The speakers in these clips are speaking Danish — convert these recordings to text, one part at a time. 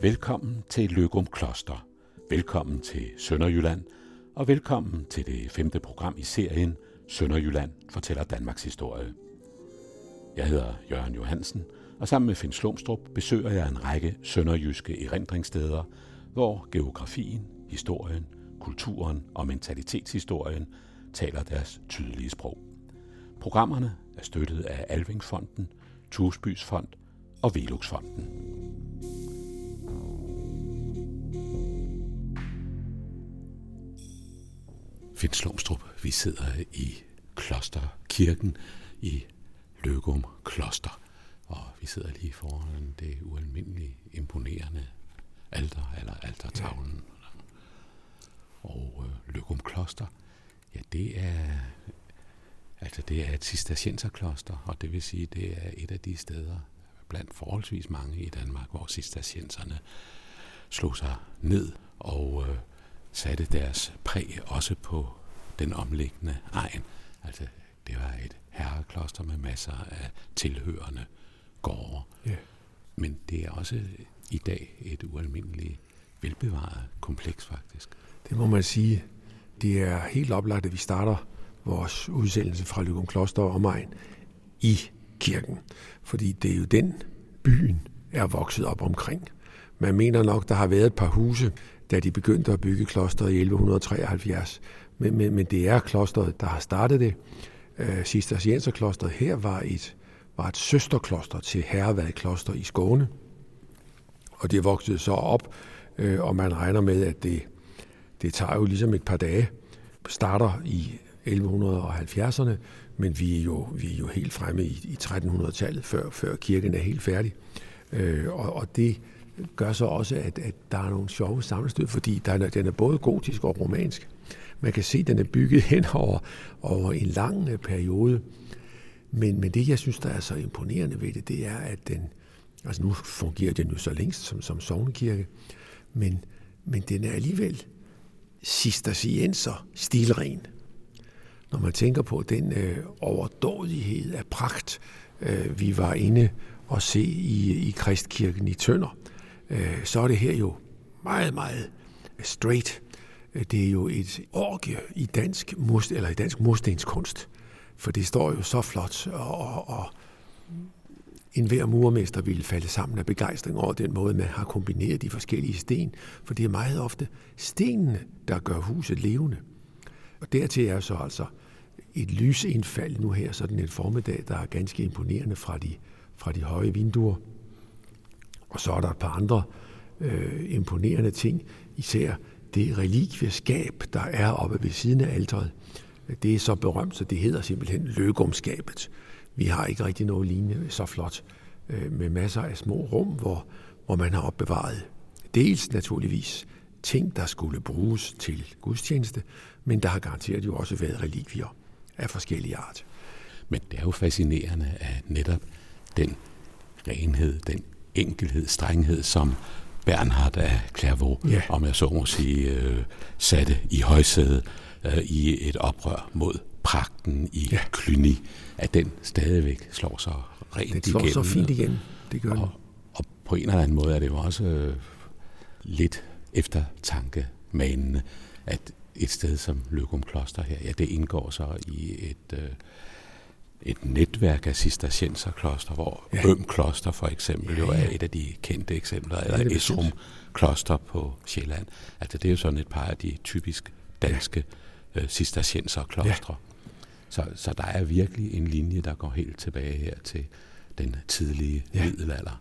Velkommen til Løgum Kloster. Velkommen til Sønderjylland. Og velkommen til det femte program i serien Sønderjylland fortæller Danmarks historie. Jeg hedder Jørgen Johansen, og sammen med Finn Slumstrup besøger jeg en række sønderjyske erindringssteder, hvor geografien, historien, kulturen og mentalitetshistorien taler deres tydelige sprog. Programmerne er støttet af Alvingfonden, Tusbys Fond og Veluxfonden. Finn Slumstrup, vi sidder i Klosterkirken i Løgum Kloster. Og vi sidder lige foran det ualmindeligt imponerende alter, eller altertavlen. Ja. Og øh, Løgum Kloster, ja, det er, altså det er et cistercienserkloster, og det vil sige, det er et af de steder blandt forholdsvis mange i Danmark, hvor cistercienserne slog sig ned og øh, satte deres præg også på den omliggende egen. Altså, det var et herrekloster med masser af tilhørende gårde. Ja. Men det er også i dag et ualmindeligt velbevaret kompleks, faktisk. Det må man sige. Det er helt oplagt, at vi starter vores udsendelse fra Løgum Kloster og omegn i kirken. Fordi det er jo den, byen er vokset op omkring. Man mener nok, der har været et par huse, da de begyndte at bygge klosteret i 1173. Men, men, men det er klosteret, der har startet det. Øh, Cistercienserklosteret her var et, var et søsterkloster til Herrevad Kloster i Skåne. Og det voksede så op, øh, og man regner med, at det, det tager jo ligesom et par dage. Starter i 1170'erne, men vi er jo, vi er jo helt fremme i, i 1300-tallet, før, før kirken er helt færdig. Øh, og, og det gør så også, at, at der er nogle sjove sammenstød, fordi der er, den er både gotisk og romansk. Man kan se, at den er bygget hen over, over en lang øh, periode. Men, men det, jeg synes, der er så imponerende ved det, det er, at den, altså nu fungerer den jo så længst som, som sovnekirke, men, men den er alligevel cistercienser stilren. Når man tænker på den øh, overdådighed af pragt, øh, vi var inde og se i, i Kristkirken i Tønder, øh, så er det her jo meget, meget straight. Øh, det er jo et orgie i dansk, murst, eller i dansk murstenskunst, for det står jo så flot, og, og, og en hver murmester ville falde sammen af begejstring over den måde, man har kombineret de forskellige sten, for det er meget ofte stenene, der gør huset levende. Og dertil er så altså et lysindfald nu her, sådan en formiddag, der er ganske imponerende fra de, fra de høje vinduer. Og så er der et par andre øh, imponerende ting, især det relikvieskab, der er oppe ved siden af alteret. Det er så berømt, så det hedder simpelthen løgumskabet. Vi har ikke rigtig noget lignende så flot, øh, med masser af små rum, hvor, hvor man har opbevaret dels naturligvis ting, der skulle bruges til gudstjeneste, men der har garanteret jo også været relikvier af forskellige art. Men det er jo fascinerende, at netop den renhed, den enkelhed, strenghed, som Bernhard af Clairvaux, ja. om jeg så må sige, øh, satte i højsædet øh, i et oprør mod pragten i ja. Cluny, at den stadigvæk slår sig rent det slår igennem. så fint igen, det gør og, den. Og på en eller anden måde er det jo også øh, lidt eftertanke manende, at et sted som Løgum Kloster her, ja, det indgår så i et, øh, et netværk af cistercienserkloster, hvor ja. Øm Kloster for eksempel ja, ja. jo er et af de kendte eksempler, ja, eller Esrum Kloster på Sjælland. Altså det er jo sådan et par af de typisk danske ja. øh, cistercienserklostre. Ja. Så, så der er virkelig en linje, der går helt tilbage her til den tidlige ja. middelalder.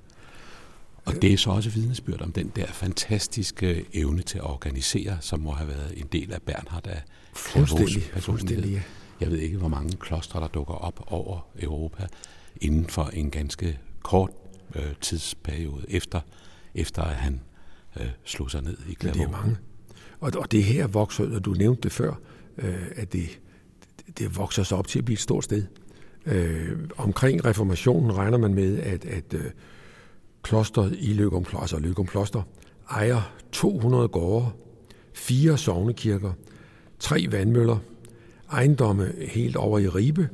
Og det er så også vidnesbyrd om den der fantastiske evne til at organisere, som må have været en del af Bernhard af Fuldstændig, fuldstændig ja. Jeg ved ikke, hvor mange klostre, der dukker op over Europa inden for en ganske kort øh, tidsperiode efter, efter at han øh, slog sig ned i Clairvaux. Det er mange. Og, og det her vokser, og du nævnte det før, øh, at det, det vokser sig op til at blive et stort sted. Øh, omkring reformationen regner man med, at, at øh, klosteret i Løgum, altså Løgum Kloster, ejer 200 gårde, fire sovnekirker, tre vandmøller, ejendomme helt over i Ribe,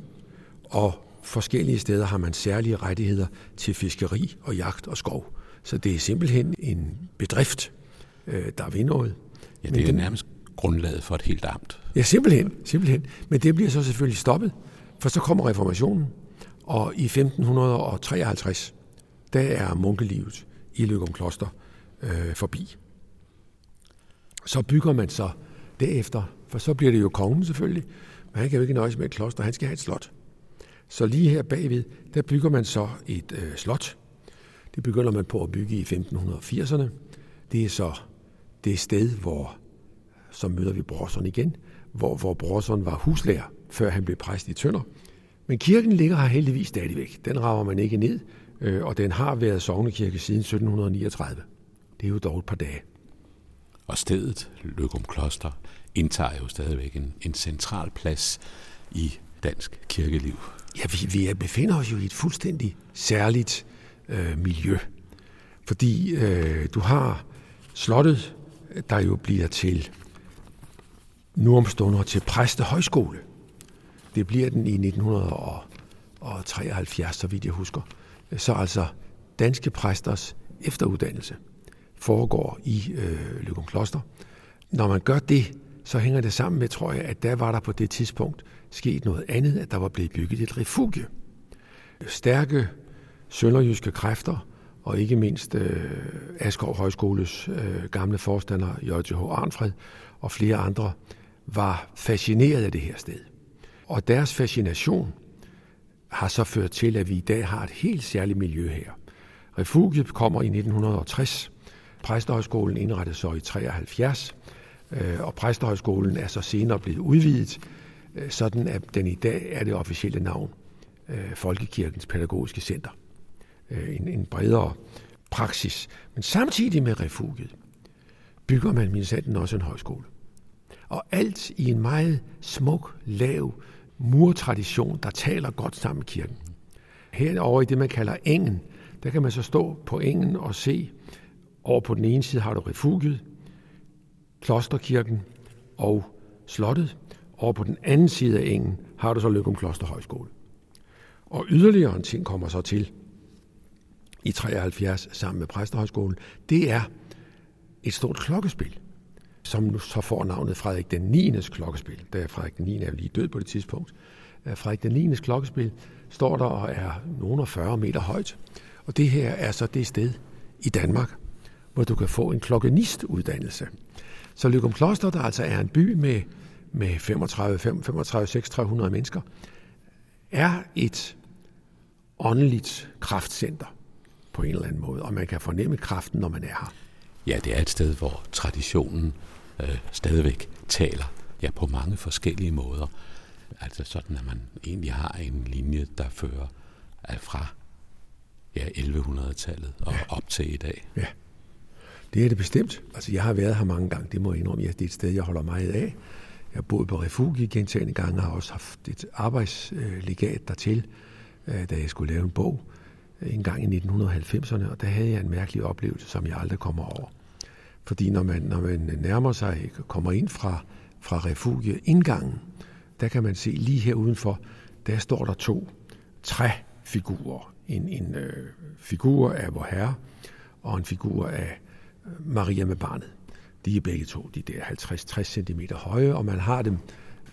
og forskellige steder har man særlige rettigheder til fiskeri og jagt og skov. Så det er simpelthen en bedrift, øh, der vil noget. Ja, det er den, nærmest grundlaget for et helt amt. Ja, simpelthen, simpelthen. Men det bliver så selvfølgelig stoppet, for så kommer reformationen, og i 1553, der er munkelivet i Løgum Kloster øh, forbi. Så bygger man så derefter, for så bliver det jo kongen selvfølgelig, men han kan jo ikke nøjes med et kloster, han skal have et slot. Så lige her bagved, der bygger man så et øh, slot. Det begynder man på at bygge i 1580'erne. Det er så det sted, hvor, så møder vi Brorson igen, hvor, hvor Brorson var huslærer, før han blev præst i Tønder. Men kirken ligger her heldigvis stadigvæk. Den rager man ikke ned, øh, og den har været sognekirke siden 1739. Det er jo dog et par dage. Og stedet, Løgum Kloster, indtager jo stadigvæk en, en central plads i dansk kirkeliv. Ja, vi, vi befinder os jo i et fuldstændig særligt øh, miljø. Fordi øh, du har slottet, der jo bliver til nu om stunder til præstehøjskole. Det bliver den i 1973, så vidt jeg husker. Så altså danske præsters efteruddannelse foregår i øh, Løgum Kloster. Når man gør det, så hænger det sammen med, tror jeg, at der var der på det tidspunkt sket noget andet, at der var blevet bygget et refugie. Stærke sønderjyske kræfter, og ikke mindst øh, Askov Højskoles øh, gamle forstander, J.H. Arnfred, og flere andre, var fascineret af det her sted. Og deres fascination har så ført til, at vi i dag har et helt særligt miljø her. Refugiet kommer i 1960. Præstehøjskolen indrettes så i 73, Øh, og Præstehøjskolen er så senere blevet udvidet, øh, sådan at den i dag er det officielle navn øh, Folkekirkens Pædagogiske Center. En, en bredere praksis. Men samtidig med refugiet bygger man mindsanden også en højskole. Og alt i en meget smuk, lav murtradition, der taler godt sammen med kirken. Herover i det, man kalder engen, der kan man så stå på engen og se, over på den ene side har du refugiet, klosterkirken og slottet. Over på den anden side af engen har du så Løgum Klosterhøjskole. Og yderligere en ting kommer så til i 73 sammen med Præsterhøjskolen. Det er et stort klokkespil som nu så får navnet Frederik den 9. klokkespil. Da Frederik den 9. er lige død på det tidspunkt. Frederik den 9. klokkespil står der og er nogen 40 meter højt. Og det her er så det sted i Danmark, hvor du kan få en klokkenistuddannelse. Så Lykum Kloster, der altså er en by med, med 35, 35 600 mennesker, er et åndeligt kraftcenter på en eller anden måde, og man kan fornemme kraften, når man er her. Ja, det er et sted, hvor traditionen øh, stadigvæk taler ja, på mange forskellige måder. Altså sådan, at man egentlig har en linje, der fører fra ja, 1100-tallet og ja. op til i dag. Ja, det er det bestemt. Altså, jeg har været her mange gange, det må jeg indrømme. Ja, det er et sted, jeg holder meget af. Jeg har boet på refugie gentagende gange, og har også haft et arbejdslegat dertil, øh, da jeg skulle lave en bog øh, en gang i 1990'erne, og der havde jeg en mærkelig oplevelse, som jeg aldrig kommer over. Fordi når man, når man nærmer sig, kommer ind fra, fra refugie indgangen, der kan man se lige her udenfor, der står der to træfigurer. En, en øh, figur af vor herre, og en figur af Maria med barnet. De er begge to, de der 50-60 cm høje, og man har dem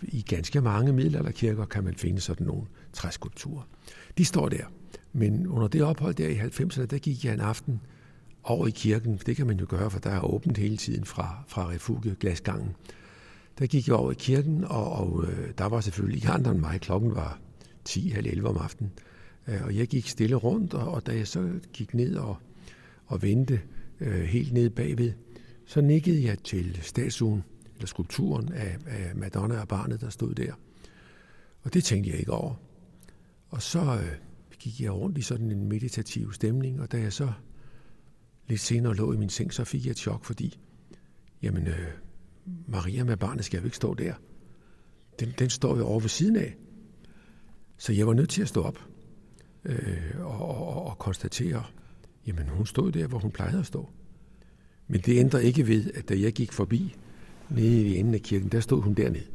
i ganske mange middelalderkirker, kan man finde sådan nogle træskulpturer. De står der. Men under det ophold der i 90'erne, der gik jeg en aften over i kirken. Det kan man jo gøre, for der er åbent hele tiden fra, fra refugie glasgangen. Der gik jeg over i kirken, og, og øh, der var selvfølgelig ikke andre end mig. Klokken var 10-11 om aftenen. Øh, og jeg gik stille rundt, og, og da jeg så gik ned og, og vendte øh, helt nede bagved, så nikkede jeg til statuen, eller skulpturen af, af Madonna og barnet, der stod der. Og det tænkte jeg ikke over. Og så øh, gik jeg rundt i sådan en meditativ stemning, og da jeg så lidt senere lå i min seng, så fik jeg et chok, fordi, jamen, øh, Maria med barnet skal jo ikke stå der. Den, den står jo over ved siden af. Så jeg var nødt til at stå op øh, og, og, og konstatere, jamen hun stod der, hvor hun plejede at stå. Men det ændrer ikke ved, at da jeg gik forbi nede i enden af kirken, der stod hun dernede.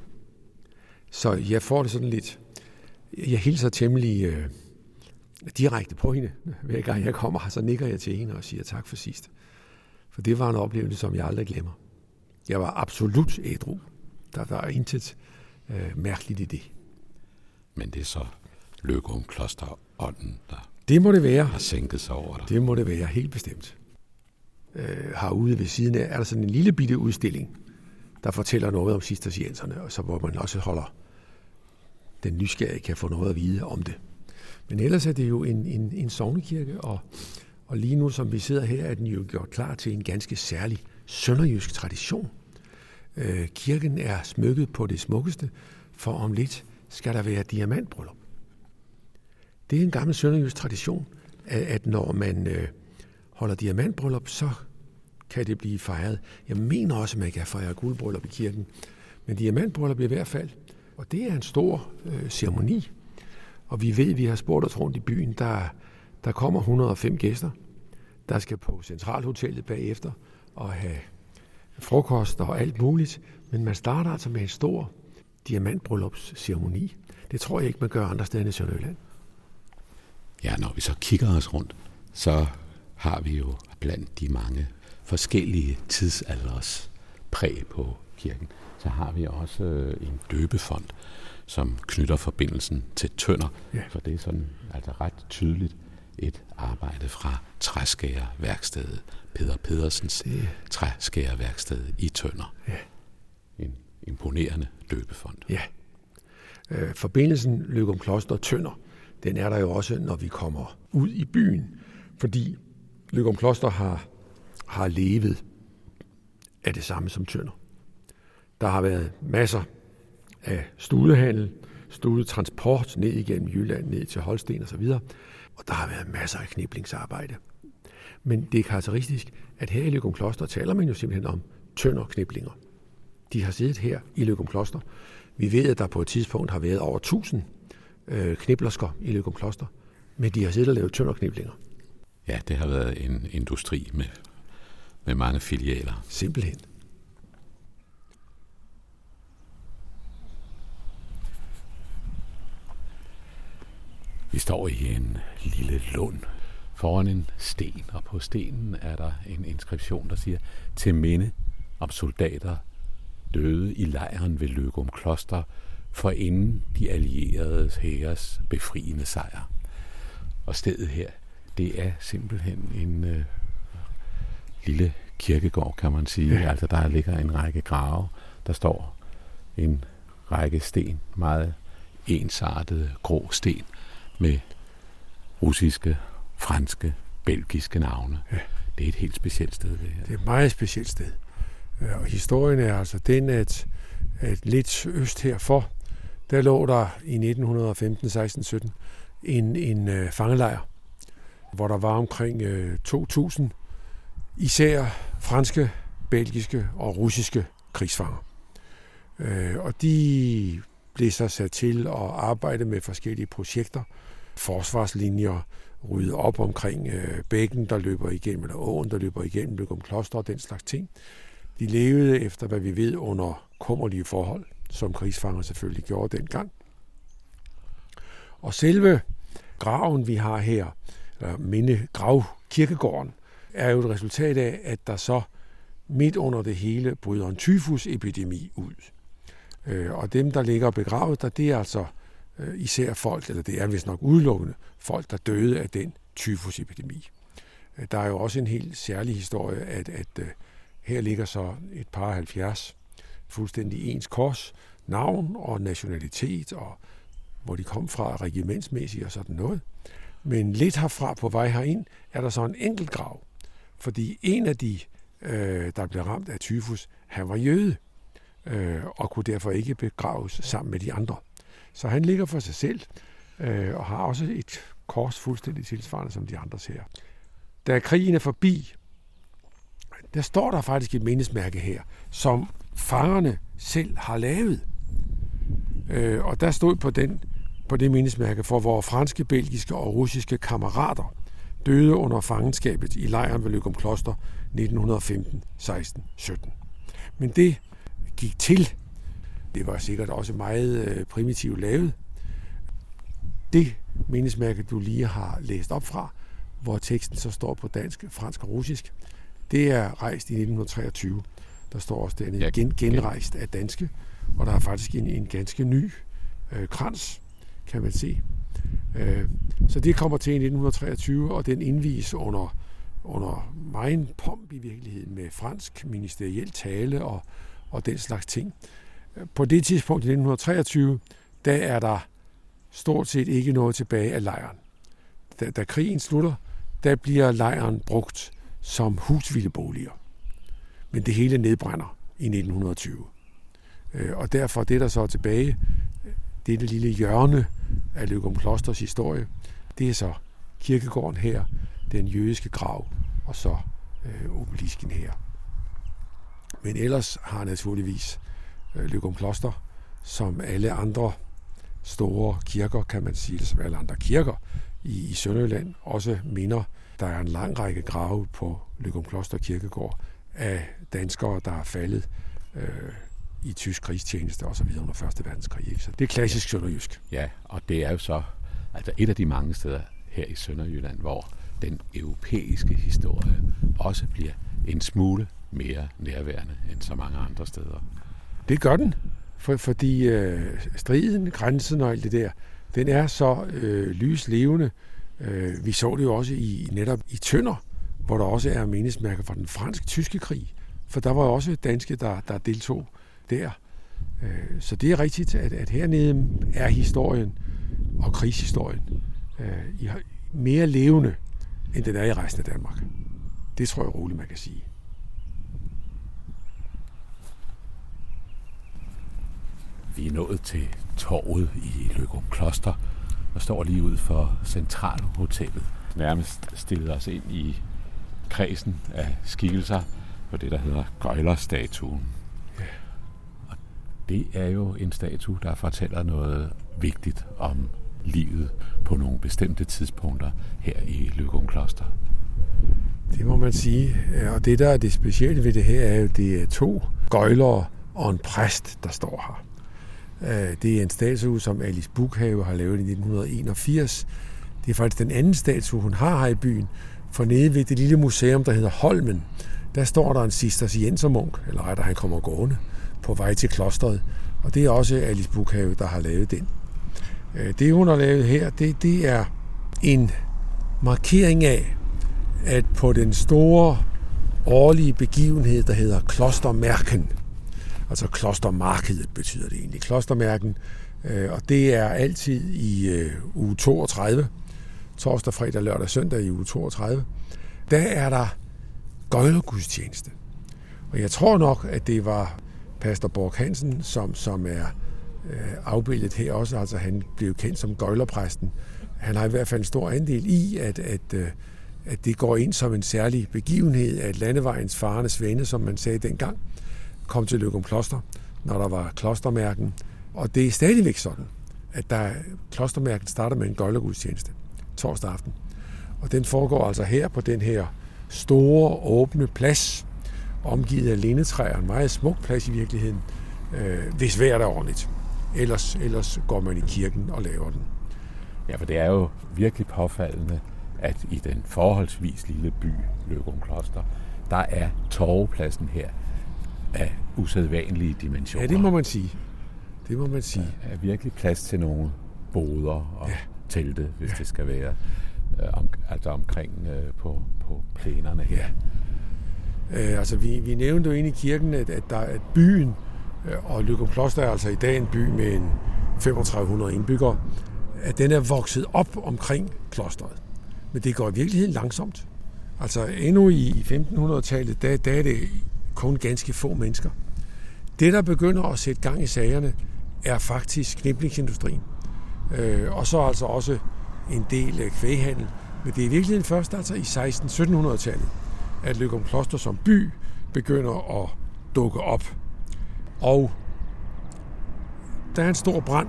Så jeg får det sådan lidt, jeg hilser temmelig øh, direkte på hende. Hver gang jeg kommer så nikker jeg til hende og siger tak for sidst. For det var en oplevelse, som jeg aldrig glemmer. Jeg var absolut ædru. Der var intet øh, mærkeligt i det. Men det er så Løgum Kloster ånden, der det må det være. har sænket sig over dig. Det må det være, helt bestemt. Øh, herude ved siden af er der sådan en lille bitte udstilling, der fortæller noget om cistercienserne, og så hvor man også holder den nysgerrige kan få noget at vide om det. Men ellers er det jo en, en, en sovnekirke, og, og lige nu, som vi sidder her, er den jo gjort klar til en ganske særlig sønderjysk tradition. Øh, kirken er smykket på det smukkeste, for om lidt skal der være diamantbryllup. Det er en gammel sønderjysk tradition, at, at når man øh, holder diamantbryllup, så kan det blive fejret. Jeg mener også, at man kan fejre guldbryllup i kirken. Men diamantbryllup i hvert fald. Og det er en stor øh, ceremoni. Og vi ved, at vi har spurgt os rundt i byen, der, der kommer 105 gæster, der skal på centralhotellet bagefter og have frokost og alt muligt. Men man starter altså med en stor diamantbryllupsceremoni. Det tror jeg ikke, man gør andre steder end i Sønderjylland. Ja, når vi så kigger os rundt, så har vi jo blandt de mange forskellige tidsalders præg på kirken, så har vi også øh, en døbefond, som knytter forbindelsen til tønder. Ja. For det er sådan altså ret tydeligt et arbejde fra træskæreværkstedet, Peter Pedersens det... træskæreværksted i Tønder. Ja. En imponerende døbefond. Ja. Øh, forbindelsen Løgum Kloster Tønder, den er der jo også, når vi kommer ud i byen, fordi Løgum Kloster har, har levet af det samme som Tønder. Der har været masser af studehandel, studetransport ned igennem Jylland, ned til Holsten osv., og der har været masser af kniblingsarbejde. Men det er karakteristisk, at her i Løgum Kloster taler man jo simpelthen om tønderkniblinger. De har siddet her i Løgum Kloster. Vi ved, at der på et tidspunkt har været over 1000 øh, kniblersker i Løgum Kloster, men de har siddet og lavet tønderkniblinger. Ja, det har været en industri med, med mange filialer. Simpelthen. Vi står i en lille lund foran en sten, og på stenen er der en inskription, der siger, til minde om soldater døde i lejren ved Løgum Kloster, for inden de allierede hæres befriende sejr. Og stedet her, det er simpelthen en øh, lille kirkegård, kan man sige. Ja. Altså der ligger en række grave, der står en række sten, meget ensartede grå sten med russiske, franske, belgiske navne. Ja. Det er et helt specielt sted, det her. Det er et meget specielt sted. Og historien er altså den, at, at lidt øst herfor, der lå der i 1915, 16, 17 en, en øh, fangelejr, hvor der var omkring øh, 2.000 især franske, belgiske og russiske krigsfanger. Øh, og de blev så sat til at arbejde med forskellige projekter, forsvarslinjer, rydde op omkring øh, bækken, der løber igennem, eller åen, der løber igennem, løber om kloster og den slags ting. De levede efter, hvad vi ved, under kummerlige forhold, som krigsfanger selvfølgelig gjorde dengang. Og selve graven, vi har her, eller minde grav kirkegården, er jo et resultat af, at der så midt under det hele bryder en tyfusepidemi ud. Øh, og dem, der ligger begravet der, det er altså øh, især folk, eller det er vist nok udelukkende folk, der døde af den tyfusepidemi. Øh, der er jo også en helt særlig historie, at, at her ligger så et par 70 fuldstændig ens kors, navn og nationalitet, og hvor de kom fra regimentsmæssigt og sådan noget. Men lidt herfra på vej herind er der så en enkelt grav, fordi en af de, øh, der blev ramt af tyfus, han var jøde, øh, og kunne derfor ikke begraves sammen med de andre. Så han ligger for sig selv, øh, og har også et kors fuldstændig tilsvarende som de andres her. Da krigen er forbi, der står der faktisk et mindesmærke her, som fangerne selv har lavet. Øh, og der stod på, den, på det mindesmærke for vores franske, belgiske og russiske kammerater døde under fangenskabet i lejren ved Løgum Kloster 1915, 16, 17. Men det gik til. Det var sikkert også meget øh, primitivt lavet. det mindesmærke, du lige har læst op fra, hvor teksten så står på dansk, fransk og russisk, det er rejst i 1923. Der står også dernede ja, gen, genrejst af danske, og der er faktisk en, en ganske ny øh, krans, kan man se. Øh, så det kommer til i 1923, og den indvies under, under meget pomp i virkeligheden med fransk ministeriel tale og, og den slags ting. På det tidspunkt i 1923, der er der stort set ikke noget tilbage af lejren. Da, da krigen slutter, der bliver lejren brugt som husvildeboliger. Men det hele nedbrænder i 1920. Øh, og derfor det, der så er tilbage, det det lille hjørne af Løgum Klosters historie, det er så kirkegården her, den jødiske grav, og så øh, obelisken her. Men ellers har naturligvis øh, Løgum Kloster, som alle andre store kirker, kan man sige, som alle andre kirker i, i Sønderjylland, også minder. Der er en lang række grave på Løgum Kloster Kirkegård af danskere, der er faldet øh, i tysk krigstjeneste og så videre under Første Verdenskrig. Ikke? Så det er klassisk sønderjysk. Ja, og det er jo så altså et af de mange steder her i Sønderjylland, hvor den europæiske historie også bliver en smule mere nærværende end så mange andre steder. Det gør den, for, fordi øh, striden, grænsen og alt det der, den er så øh, lyslevende. Øh, vi så det jo også i netop i Tønder, hvor der også er mindesmærker fra den fransk-tyske krig. For der var også danske, der, der deltog der. Øh, så det er rigtigt, at, at hernede er historien og krigshistorien øh, mere levende, end den er i resten af Danmark. Det tror jeg roligt, man kan sige. Vi er nået til torvet i Løgum Kloster og står lige ud for Centralhotellet. Nærmest stillet os ind i kredsen af skikkelser på det, der hedder Gøjlerstatuen. Ja. Og det er jo en statue, der fortæller noget vigtigt om livet på nogle bestemte tidspunkter her i Løgum Kloster. Det må man sige. Og det, der er det specielle ved det her, er jo, det er to gøjlere og en præst, der står her. Øh, det er en statue, som Alice Bukhave har lavet i 1981. Det er faktisk den anden statue, hun har her i byen. For nede ved det lille museum, der hedder Holmen, der står der en cisterciensermunk, eller rettere, han kommer gående på vej til klosteret. Og det er også Alice Bukhave, der har lavet den. Øh, det, hun har lavet her, det, det er en markering af, at på den store årlige begivenhed, der hedder Klostermærken, Altså klostermarkedet betyder det egentlig. Klostermærken, øh, og det er altid i øh, uge 32, torsdag, fredag, lørdag, søndag i uge 32. Der er der gøjlergudstjeneste. Og jeg tror nok, at det var Pastor Borg Hansen, som, som er øh, afbildet her også. Altså han blev kendt som gøjlerpræsten. Han har i hvert fald en stor andel i, at, at, øh, at det går ind som en særlig begivenhed, at landevejens farenes venne, som man sagde dengang, kom til Løgum Kloster, når der var klostermærken. Og det er stadigvæk sådan, at der, klostermærken starter med en gøjlergudstjeneste torsdag aften. Og den foregår altså her på den her store, åbne plads, omgivet af lindetræer. En meget smuk plads i virkeligheden, øh, hvis vejret er ordentligt. Ellers, ellers går man i kirken og laver den. Ja, for det er jo virkelig påfaldende, at i den forholdsvis lille by, Løgum Kloster, der er torvepladsen her af usædvanlige dimensioner. Ja, det må man sige. Det må man sige. Der er virkelig plads til nogle boder og ja. Telte, hvis ja. det skal være øh, om, altså omkring øh, på, på plænerne her. Ja. Øh, altså, vi, vi nævnte jo inde i kirken, at, at, der, at byen, øh, og Lykum Kloster er altså i dag en by med en 3500 indbyggere, at den er vokset op omkring klosteret. Men det går i virkeligheden langsomt. Altså endnu i 1500-tallet, der, der er det kun ganske få mennesker. Det, der begynder at sætte gang i sagerne, er faktisk kniblingsindustrien. Øh, og så altså også en del af kvæghandel. Men det er i virkeligheden først altså i 16-1700-tallet, at Løgum Kloster som by begynder at dukke op. Og der er en stor brand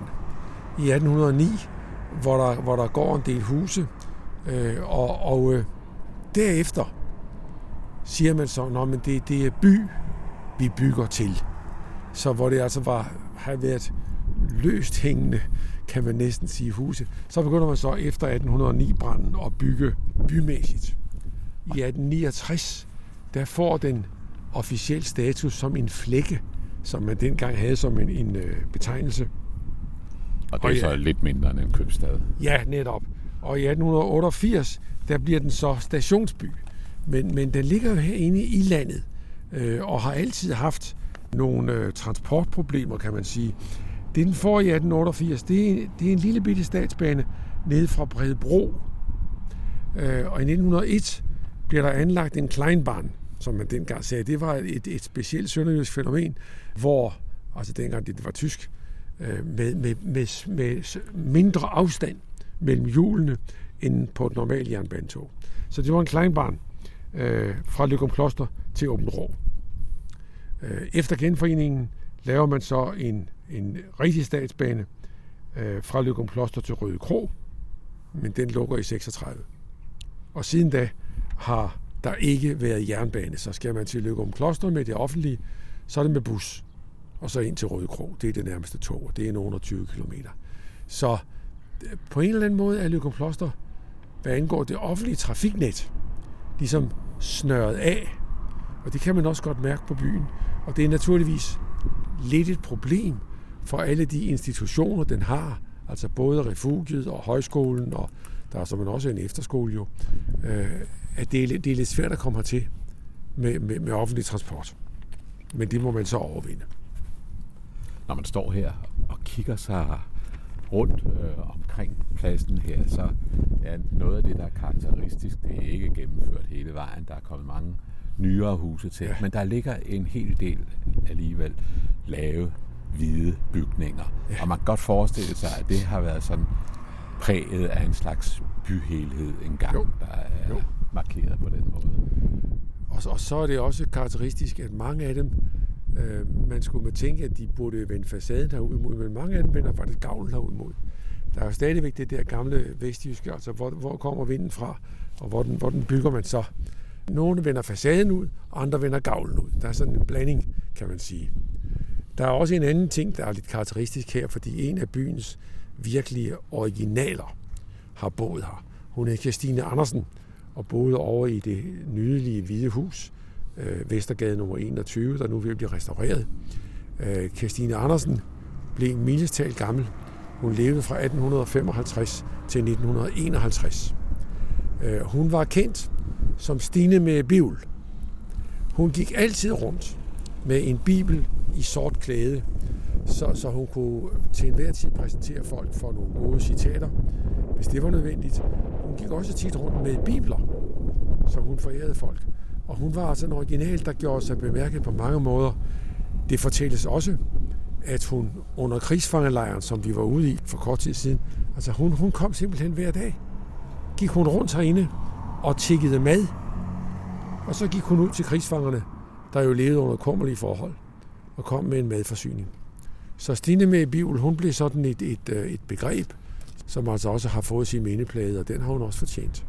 i 1809, hvor der, hvor der går en del huse, øh, og, og øh, derefter siger man så, at det, det er by, vi bygger til. Så hvor det altså var, har været løst hængende, kan man næsten sige, huse. Så begynder man så efter 1809-branden at bygge bymæssigt. I 1869, der får den officiel status som en flække, som man dengang havde som en, en øh, betegnelse. Og det er og ja, så lidt mindre end en købstad. Ja, netop. Og i 1888, der bliver den så stationsby. Men, men den ligger jo herinde i landet, øh, og har altid haft nogle øh, transportproblemer, kan man sige. Det den får i 1888, det er, det er en lille bitte statsbane nede fra Bredebro. Øh, og i 1901 bliver der anlagt en kleinbahn, som man dengang sagde. Det var et, et specielt sønderjysk fænomen, hvor, altså dengang det var tysk, øh, med, med, med, med mindre afstand mellem hjulene end på et normalt jernbanetog. Så det var en kleinbahn øh, fra Lykum Kloster til Åben Rå. Øh, efter genforeningen laver man så en, en rigtig statsbane øh, fra Løgum Kloster til Røde Kro, men den lukker i 36. Og siden da har der ikke været jernbane, så skal man til Løgum Kloster med det offentlige, så er det med bus, og så ind til Røde Kro. Det er det nærmeste tog, og det er nogen 20 km. Så øh, på en eller anden måde er Løgum Kloster, hvad angår det offentlige trafiknet, ligesom snørret af. Og det kan man også godt mærke på byen. Og det er naturligvis lidt et problem for alle de institutioner, den har. Altså både refugiet og højskolen, og der er man også en efterskole jo. Øh, at det er, det er lidt svært at komme hertil med, med, med offentlig transport. Men det må man så overvinde. Når man står her og kigger sig rundt øh, omkring pladsen her, så er noget af det, der er karakteristisk, det er ikke gennemført hele vejen. Der er kommet mange nyere huse til, ja. men der ligger en hel del alligevel lave, hvide bygninger. Ja. Og man kan godt forestille sig, at det har været sådan præget af en slags byhelhed engang, jo. der er jo. markeret på den måde. Og så, og så er det også karakteristisk, at mange af dem Øh, man skulle tænke, at de burde vende facaden herud mod, men mange af dem vender faktisk gavlen herud mod. Der er jo stadigvæk det der gamle vestjyske, altså hvor, hvor kommer vinden fra, og hvor den, hvor den bygger man så. Nogle vender facaden ud, andre vender gavlen ud. Der er sådan en blanding, kan man sige. Der er også en anden ting, der er lidt karakteristisk her, fordi en af byens virkelige originaler har boet her. Hun er Christine Andersen og boede over i det nydelige Hvide Hus, øh, Vestergade nummer 21, der nu vil blive restaureret. Øh, Andersen blev mildestalt gammel. Hun levede fra 1855 til 1951. Øh, hun var kendt som Stine med Bibel. Hun gik altid rundt med en bibel i sort klæde, så, så hun kunne til enhver tid præsentere folk for nogle gode citater, hvis det var nødvendigt. Hun gik også tit rundt med bibler, som hun forærede folk. Og hun var altså en original, der gjorde sig bemærket på mange måder. Det fortælles også, at hun under krigsfangelejren, som vi var ude i for kort tid siden, altså hun, hun kom simpelthen hver dag. Gik hun rundt herinde og tikkede mad. Og så gik hun ud til krigsfangerne, der jo levede under kummerlige forhold, og kom med en madforsyning. Så Stine med Bibel, hun blev sådan et, et, øh, et begreb, som altså også har fået sin mindeplade, og den har hun også fortjent.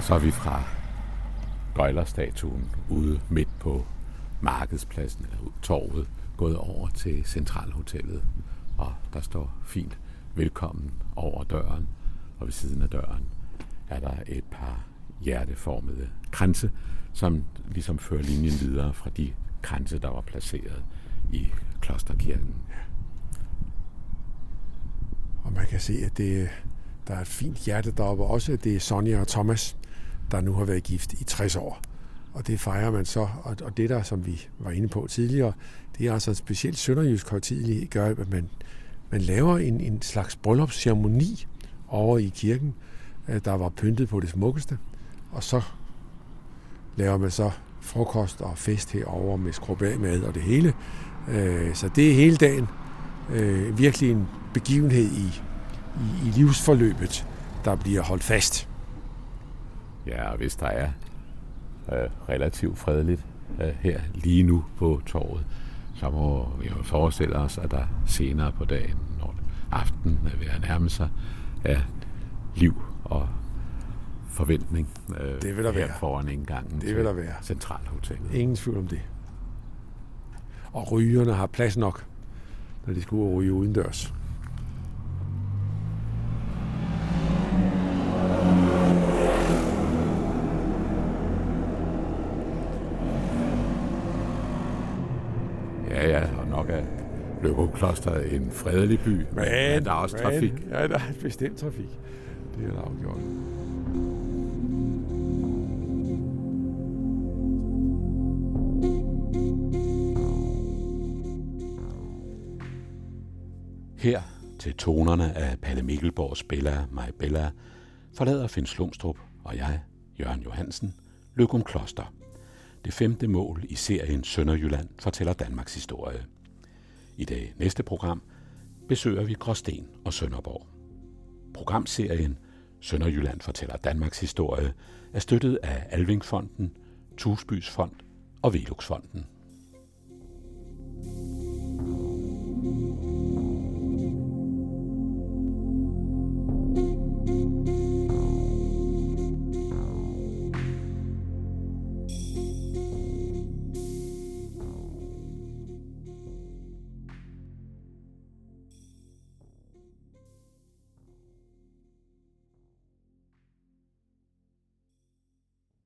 Så er vi fra gøjlerstatuen ude midt på markedspladsen eller torvet gået over til Centralhotellet, og der står fint velkommen over døren, og ved siden af døren er der et par hjerteformede kranse, som ligesom fører linjen videre fra de kranse, der var placeret i klosterkirken. Og man kan se, at det, der er et fint hjerte deroppe også. Det er Sonja og Thomas, der nu har været gift i 60 år. Og det fejrer man så, og det der, som vi var inde på tidligere, det er altså en speciel sønderjysk højtidlighed, gør, at man, man laver en, en slags bryllupsceremoni over i kirken, øh, der var pyntet på det smukkeste, og så laver man så frokost og fest herover med skrub mad og det hele. Øh, så det er hele dagen øh, virkelig en begivenhed i, i, i livsforløbet, der bliver holdt fast. Ja, og hvis der er øh, relativt fredeligt øh, her lige nu på torvet, så må vi jo forestille os, at der senere på dagen, når aftenen er ved at nærme sig, er liv og forventning øh, det vil der her være. foran indgangen det vil der være. Centralhotellet. Ingen tvivl om det. Og rygerne har plads nok, når de skal ud og ryge udendørs. Ja, ja, og nok er Løgum Kloster en fredelig by, men, men der er også men, trafik. Ja, der er bestemt trafik. Det er der afgjort. Her til tonerne af Palle Mikkelborgs Bella My Bella forlader Finn Slumstrup og jeg, Jørgen Johansen, Løgum Kloster. Det femte mål i serien Sønderjylland fortæller Danmarks historie. I det næste program besøger vi Gråsten og Sønderborg. Programserien Sønderjylland fortæller Danmarks historie er støttet af Alvingfonden, Tusbys Fond og Veluxfonden.